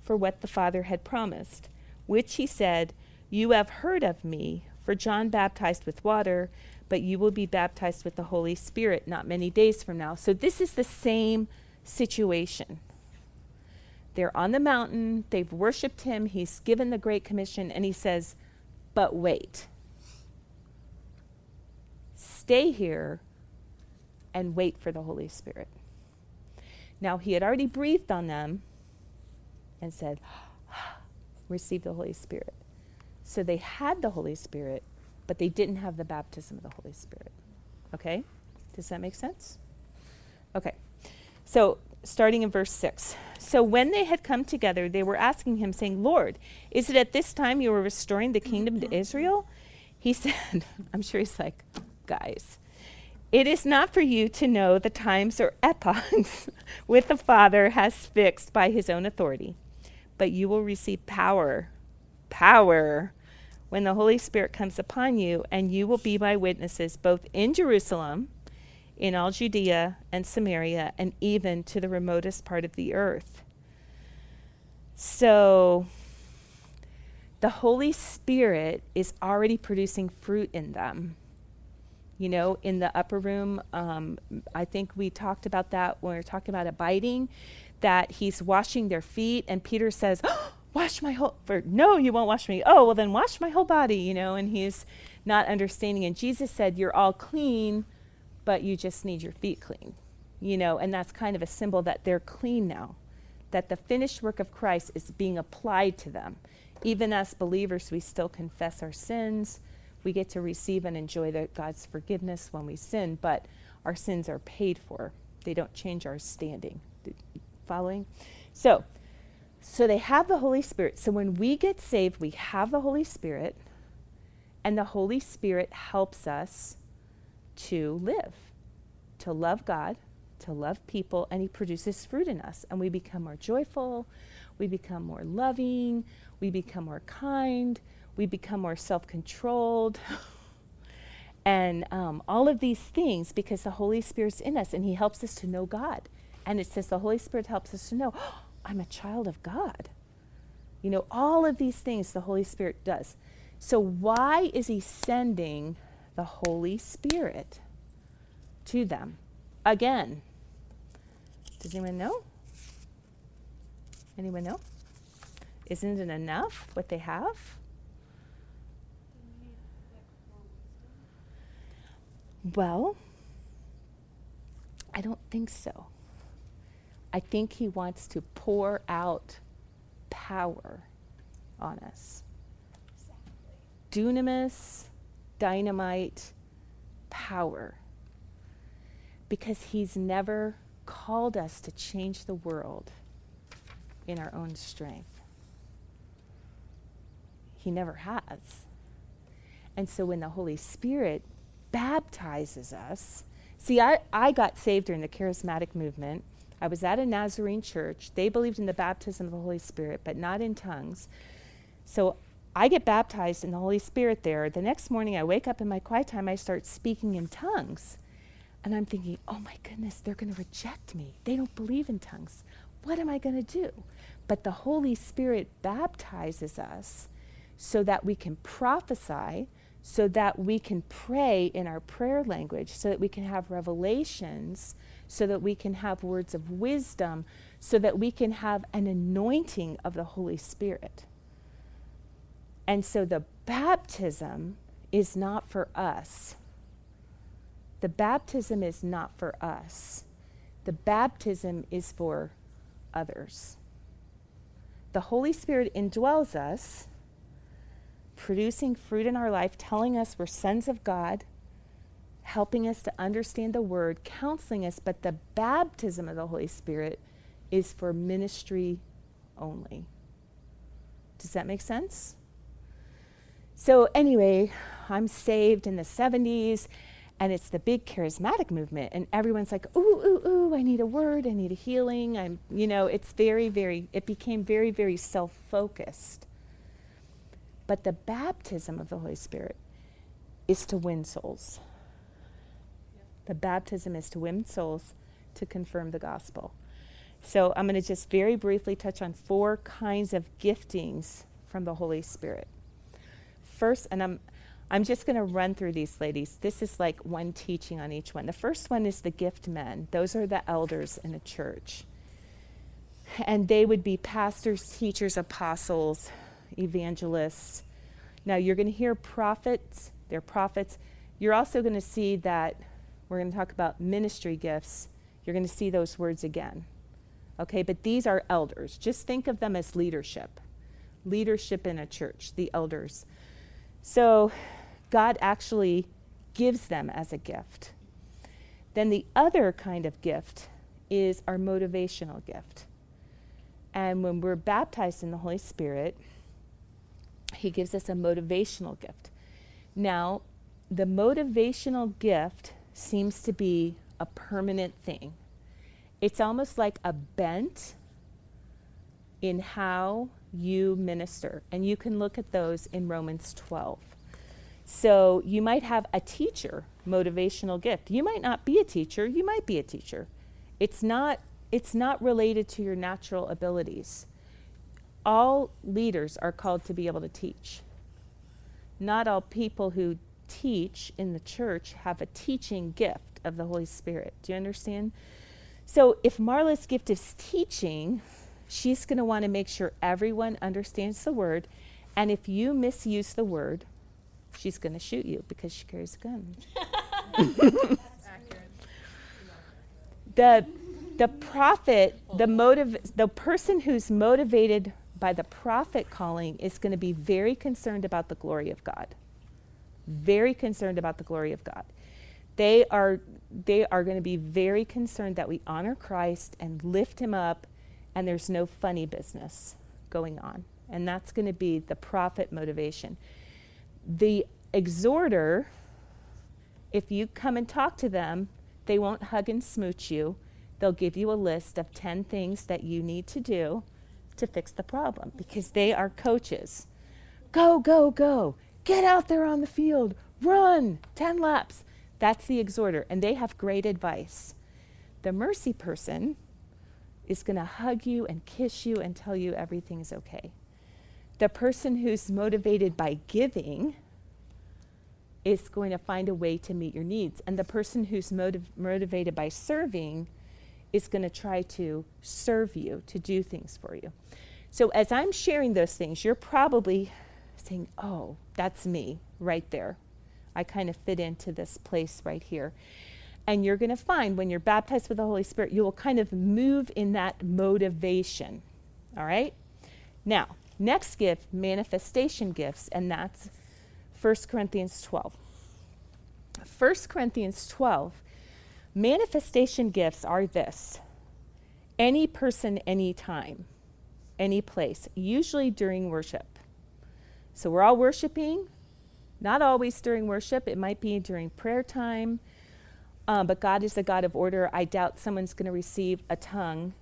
for what the Father had promised, which he said, You have heard of me, For John baptized with water, but you will be baptized with the Holy Spirit not many days from now. So this is the same situation. They're on the mountain, they've worshiped him, he's given the Great Commission, and he says, But wait. Stay here and wait for the Holy Spirit. Now, he had already breathed on them and said, Receive the Holy Spirit. So they had the Holy Spirit, but they didn't have the baptism of the Holy Spirit. Okay? Does that make sense? Okay. So, starting in verse 6. So, when they had come together, they were asking him, saying, Lord, is it at this time you are restoring the kingdom to Israel? He said, I'm sure he's like, guys, it is not for you to know the times or epochs which the Father has fixed by his own authority, but you will receive power, power, when the Holy Spirit comes upon you, and you will be my witnesses both in Jerusalem, in all Judea and Samaria, and even to the remotest part of the earth. So, the Holy Spirit is already producing fruit in them you know, in the upper room. Um, I think we talked about that when we were talking about abiding, that he's washing their feet, and Peter says, oh, Wash my whole, no, you won't wash me. Oh, well, then wash my whole body, you know, and he's not understanding. And Jesus said, You're all clean, but you just need your feet clean, you know, and that's kind of a symbol that they're clean now, that the finished work of Christ is being applied to them. Even as believers, we still confess our sins we get to receive and enjoy the, God's forgiveness when we sin, but our sins are paid for. They don't change our standing. Following? So, so they have the Holy Spirit. So when we get saved, we have the Holy Spirit, and the Holy Spirit helps us to live, to love God, to love people, and He produces fruit in us. And we become more joyful, we become more loving, we become more kind, we become more self controlled. and um, all of these things because the Holy Spirit's in us and He helps us to know God. And it says the Holy Spirit helps us to know, oh, I'm a child of God. You know, all of these things the Holy Spirit does. So, why is He sending the Holy Spirit to them? Again, does anyone know? Anyone know? Isn't it enough what they have? Well, I don't think so. I think he wants to pour out power on us. Exactly. Dunamis, dynamite, power. Because he's never called us to change the world in our own strength. He never has. And so when the Holy Spirit baptizes us. See, I, I got saved during the charismatic movement. I was at a Nazarene church. They believed in the baptism of the Holy Spirit, but not in tongues. So I get baptized in the Holy Spirit there. The next morning, I wake up in my quiet time, I start speaking in tongues. And I'm thinking, oh my goodness, they're going to reject me. They don't believe in tongues. What am I going to do? But the Holy Spirit baptizes us so that we can prophesy, so that we can pray in our prayer language, so that we can have revelations, so that we can have words of wisdom, so that we can have an anointing of the Holy Spirit. And so the baptism is not for us. The baptism is not for us. The baptism is for others. The Holy Spirit indwells us producing fruit in our life, telling us we're sons of God, helping us to understand the word, counseling us, but the baptism of the Holy Spirit is for ministry only. Does that make sense? So, anyway, I'm saved in the 70s, and it's the big charismatic movement, and everyone's like, ooh, ooh, ooh, I need a word, I need a healing. I'm, you know, it's very, very, it became very, very self focused. But the baptism of the Holy Spirit is to win souls. The baptism is to win souls to confirm the gospel. So I'm going to just very briefly touch on four kinds of giftings from the Holy Spirit. First, and I'm I'm just going to run through these ladies. This is like one teaching on each one. The first one is the gift men, those are the elders in a church. And they would be pastors, teachers, apostles, evangelists. Now, you're going to hear prophets, they're prophets. You're also going to see that we're going to talk about ministry gifts. You're going to see those words again. Okay, but these are elders. Just think of them as leadership. Leadership in a church, the elders. So God actually gives them as a gift. Then the other kind of gift is our motivational gift. And when we're baptized in the Holy Spirit, He gives us a motivational gift. Now, the motivational gift seems to be a permanent thing. It's almost like a bent in how you minister. And you can look at those in Romans 12. So you might have a teacher motivational gift. You might not be a teacher, you might be a teacher. It's not it's not related to your natural abilities. All leaders are called to be able to teach. Not all people who teach in the church have a teaching gift of the Holy Spirit. Do you understand? So if Marla's gift is teaching, she's going to want to make sure everyone understands the word. And if you misuse the word, she's going to shoot you because she carries a gun. the the prophet, the motive, the person who's motivated by the prophet calling is going to be very concerned about the glory of God. Very concerned about the glory of God. They are they are going to be very concerned that we honor Christ and lift him up and there's no funny business going on. And that's going to be the prophet motivation. The exhorter, if you come and talk to them, they won't hug and smooch you. They'll give you a list of 10 things that you need to do to fix the problem because they are coaches. Go, go, go. Get out there on the field. Run 10 laps. That's the exhorter, and they have great advice. The mercy person is going to hug you and kiss you and tell you everything's okay. The person who's motivated by giving is going to find a way to meet your needs. And the person who's motiv- motivated by serving is going to try to serve you, to do things for you. So as I'm sharing those things, you're probably saying, oh, that's me right there. I kind of fit into this place right here. And you're going to find when you're baptized with the Holy Spirit, you will kind of move in that motivation. All right? Now, next gift, manifestation gifts, and that's 1 Corinthians 12. 1 Corinthians 12, manifestation gifts are this any person, anytime, any place, usually during worship. So we're all worshiping, not always during worship, it might be during prayer time. Um, but God is a God of order. I doubt someone's going to receive a tongue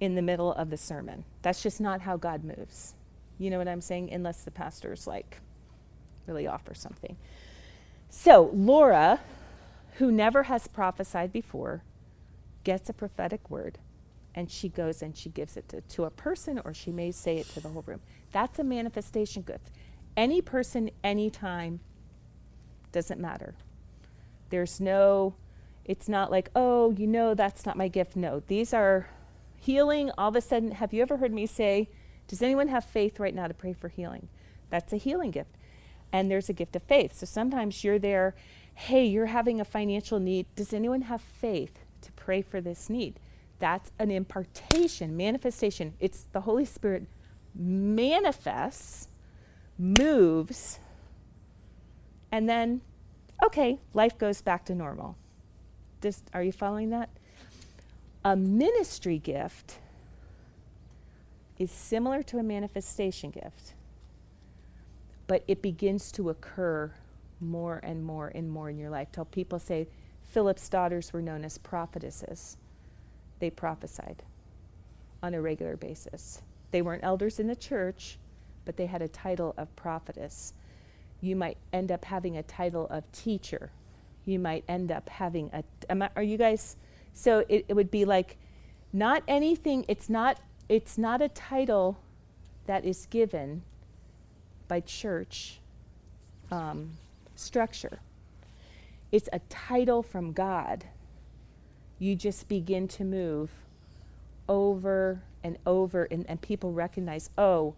in the middle of the sermon. That's just not how God moves. You know what I'm saying? Unless the pastor's like really off or something. So, Laura, who never has prophesied before, gets a prophetic word and she goes and she gives it to, to a person or she may say it to the whole room. That's a manifestation gift. Any person, anytime, doesn't matter. There's no, it's not like, oh, you know, that's not my gift. No, these are healing. All of a sudden, have you ever heard me say, does anyone have faith right now to pray for healing? That's a healing gift. And there's a gift of faith. So sometimes you're there, hey, you're having a financial need. Does anyone have faith to pray for this need? That's an impartation, manifestation. It's the Holy Spirit manifests, moves, and then okay, life goes back to normal. Are you following that? A ministry gift is similar to a manifestation gift, but it begins to occur more and more and more in your life. Till people say Philip's daughters were known as prophetesses. They prophesied on a regular basis. They weren't elders in the church, but they had a title of prophetess you might end up having a title of teacher. You might end up having a. Are you guys? So it, it would be like, not anything. It's not. It's not a title that is given by church um, structure. It's a title from God. You just begin to move over and over, and, and people recognize, oh,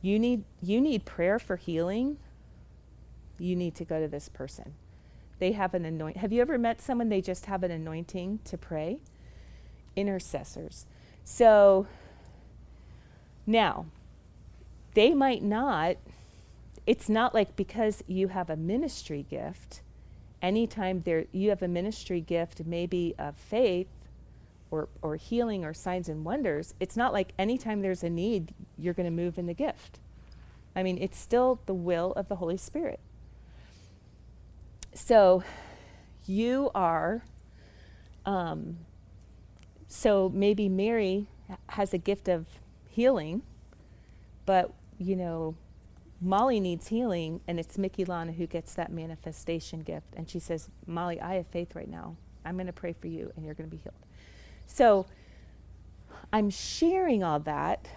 you need you need prayer for healing. You need to go to this person. They have an anointing. Have you ever met someone they just have an anointing to pray? Intercessors. So now, they might not it's not like because you have a ministry gift, anytime there you have a ministry gift, maybe of faith or, or healing or signs and wonders, it's not like anytime there's a need, you're going to move in the gift. I mean, it's still the will of the Holy Spirit. So you are, um, so maybe Mary has a gift of healing, but, you know, Molly needs healing, and it's Mickey Lana who gets that manifestation gift. And she says, Molly, I have faith right now. I'm going to pray for you, and you're going to be healed. So I'm sharing all that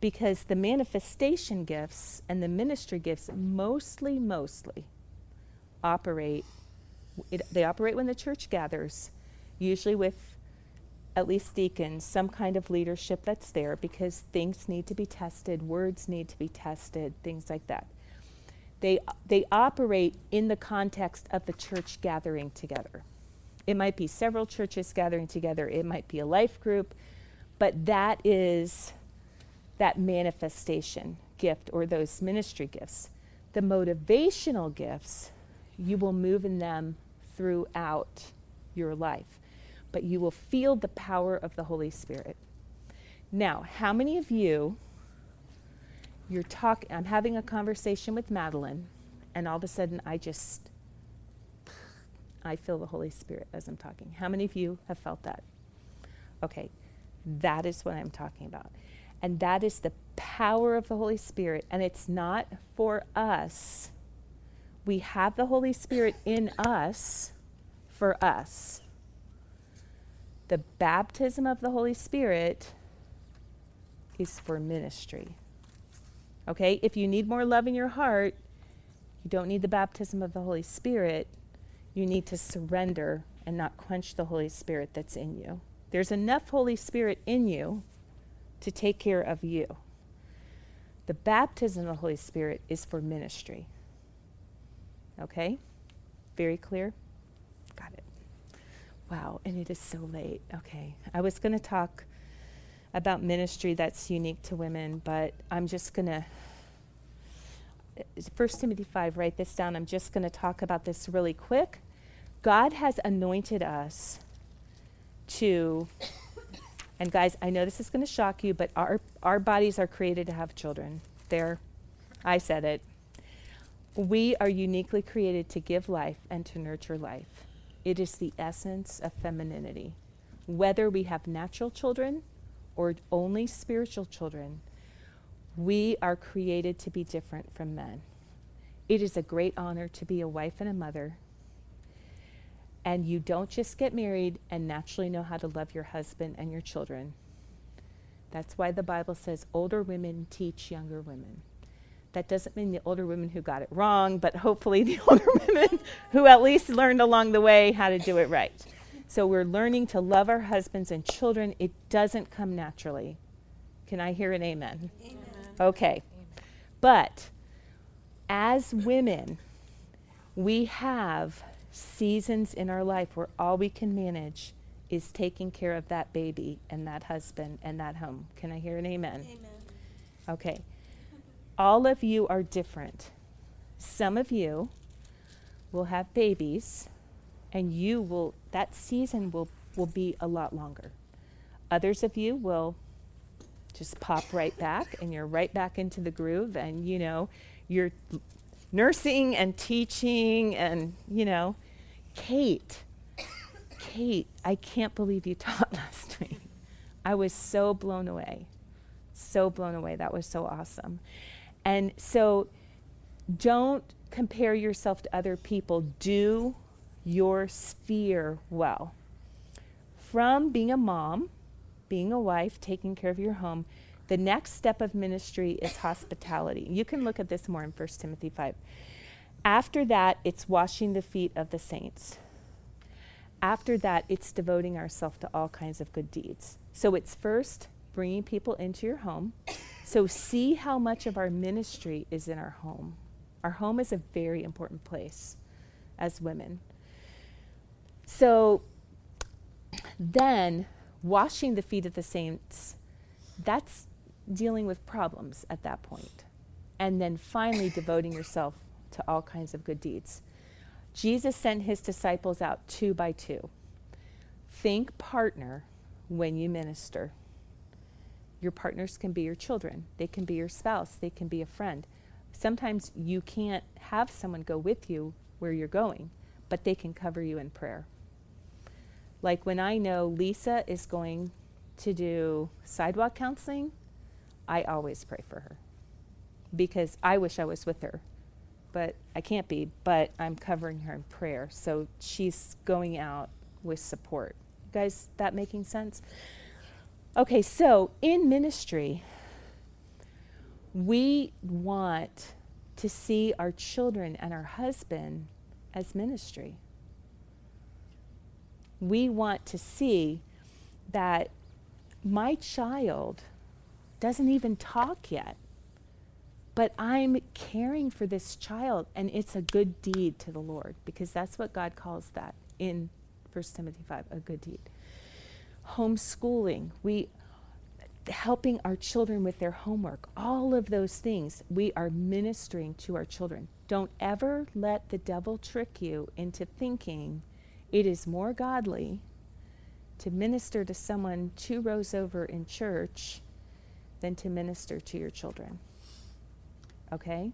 because the manifestation gifts and the ministry gifts mostly, mostly operate. It, they operate when the church gathers, usually with at least deacons, some kind of leadership that's there because things need to be tested, words need to be tested, things like that. They, they operate in the context of the church gathering together. It might be several churches gathering together, it might be a life group, but that is that manifestation gift or those ministry gifts. The motivational gifts, you will move in them throughout your life but you will feel the power of the Holy Spirit. Now, how many of you, you're talking, I'm having a conversation with Madeline, and all of a sudden I just, I feel the Holy Spirit as I'm talking. How many of you have felt that? Okay, that is what I'm talking about. And that is the power of the Holy Spirit, and it's not for us. We have the Holy Spirit in us for us the baptism of the Holy Spirit is for ministry. Okay? If you need more love in your heart, you don't need the baptism of the Holy Spirit. You need to surrender and not quench the Holy Spirit that's in you. There's enough Holy Spirit in you to take care of you. The baptism of the Holy Spirit is for ministry. Okay? Very clear? Got it. Wow, and it is so late. Okay. I was going to talk about ministry that's unique to women, but I'm just going to 1 Timothy 5, write this down. I'm just going to talk about this really quick. God has anointed us to, and guys, I know this is going to shock you, but our, our bodies are created to have children. There, I said it. We are uniquely created to give life and to nurture life. It is the essence of femininity. Whether we have natural children or only spiritual children, we are created to be different from men. It is a great honor to be a wife and a mother. And you don't just get married and naturally know how to love your husband and your children. That's why the Bible says older women teach younger women. That doesn't mean the older women who got it wrong, but hopefully the older women who at least learned along the way how to do it right. So we're learning to love our husbands and children. It doesn't come naturally. Can I hear an amen? Amen. Okay. But as women, we have seasons in our life where all we can manage is taking care of that baby and that husband and that home. Can I hear an amen? Amen. Okay all of you are different. Some of you will have babies, and you will, that season will, will be a lot longer. Others of you will just pop right back, and you're right back into the groove, and you know, you're nursing and teaching, and you know, Kate, Kate, I can't believe you taught last week. I was so blown away. So blown away. That was so awesome. And so don't compare yourself to other people. Do your sphere well. From being a mom, being a wife, taking care of your home, the next step of ministry is hospitality. You can look at this more in 1 Timothy 5. After that, it's washing the feet of the saints. After that, it's devoting ourselves to all kinds of good deeds. So it's first bringing people into your home. So see how much of our ministry is in our home. Our home is a very important place as women. So then, washing the feet of the saints, that's dealing with problems at that point. And then finally, devoting yourself to all kinds of good deeds. Jesus sent his disciples out two by two. Think partner when you minister. Your partners can be your children, they can be your spouse, they can be a friend. Sometimes you can't have someone go with you where you're going, but they can cover you in prayer. Like when I know Lisa is going to do sidewalk counseling, I always pray for her because I wish I was with her, but I can't be, but I'm covering her in prayer. So she's going out with support. Guys, that making sense? Okay, so in ministry, we want to see our children and our husband as ministry. We want to see that my child doesn't even talk yet, but I'm caring for this child, and it's a good deed to the Lord because that's what God calls that in 1 Timothy 5 a good deed. Homeschooling, we helping our children with their homework, all of those things, we are ministering to our children. Don't ever let the devil trick you into thinking it is more godly to minister to someone two rows over in church than to minister to your children. Okay?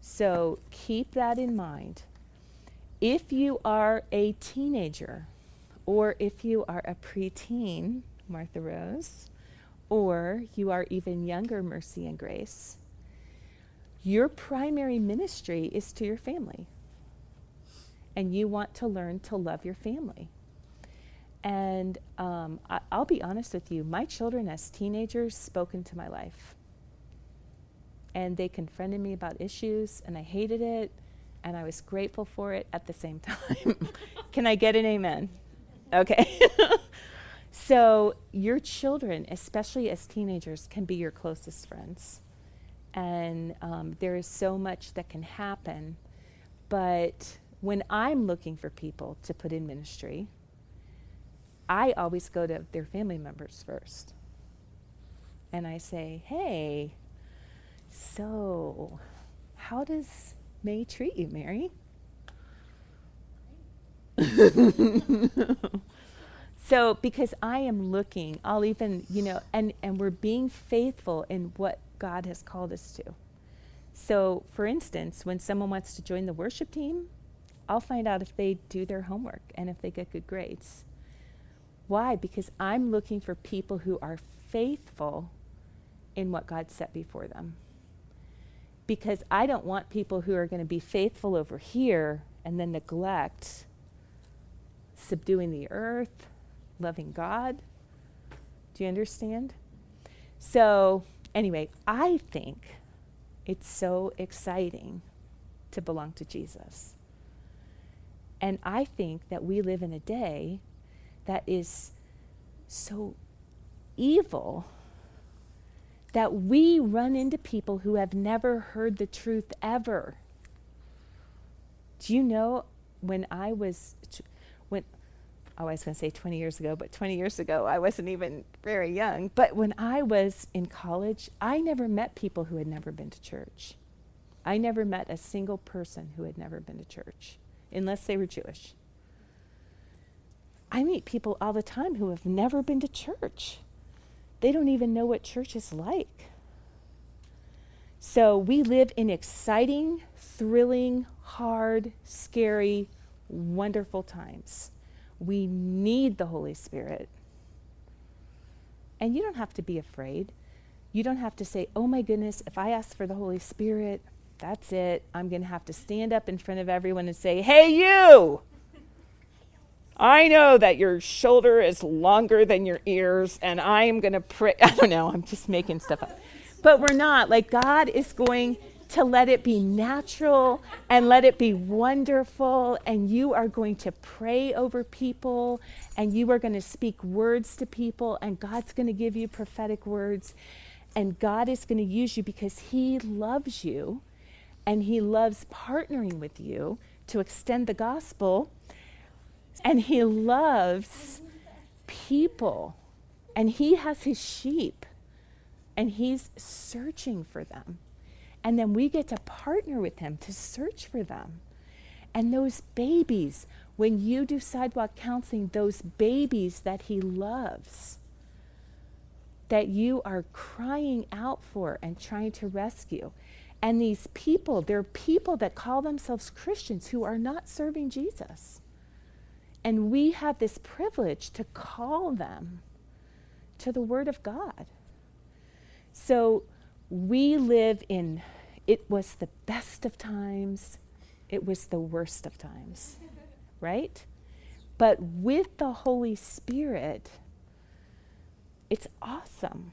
So keep that in mind. If you are a teenager, or if you are a preteen, Martha Rose, or you are even younger, Mercy and Grace, your primary ministry is to your family. And you want to learn to love your family. And um, I, will be honest with you, my children as teenagers spoke into my life. And they confronted me about issues, and I hated it, and I was grateful for it at the same time. Can I get an amen? Okay. So, your children, especially as teenagers, can be your closest friends. And um, there is so much that can happen. But when I'm looking for people to put in ministry, I always go to their family members first. And I say, hey, so how does May treat you, Mary? So because I am looking, I'll even, you know, and, and we're being faithful in what God has called us to. So, for instance, when someone wants to join the worship team, I'll find out if they do their homework and if they get good grades. Why? Because I'm looking for people who are faithful in what God set before them. Because I don't want people who are going to be faithful over here and then neglect subduing the earth, loving God. Do you understand? So, anyway, I think it's so exciting to belong to Jesus. And I think that we live in a day that is so evil that we run into people who have never heard the truth ever. Do you know when I was I was going to say 20 years ago, but 20 years ago, I wasn't even very young. But when I was in college, I never met people who had never been to church. I never met a single person who had never been to church, unless they were Jewish. I meet people all the time who have never been to church. They don't even know what church is like. So we live in exciting, thrilling, hard, scary, wonderful times. We need the Holy Spirit. And you don't have to be afraid. You don't have to say, oh my goodness, if I ask for the Holy Spirit, that's it. I'm going to have to stand up in front of everyone and say, hey, you! I know that your shoulder is longer than your ears, and I am going to pray. I don't know, I'm just making stuff up. But we're not. Like, God is going to let it be natural and let it be wonderful. And you are going to pray over people and you are going to speak words to people, and God's going to give you prophetic words. And God is going to use you because He loves you and He loves partnering with you to extend the gospel. And He loves people. And He has His sheep and He's searching for them. And then we get to partner with Him to search for them. And those babies, when you do sidewalk counseling, those babies that He loves, that you are crying out for and trying to rescue. And these people, they're people that call themselves Christians who are not serving Jesus. And we have this privilege to call them to the Word of God. So we live in, it was the best of times, it was the worst of times, right? But with the Holy Spirit, it's awesome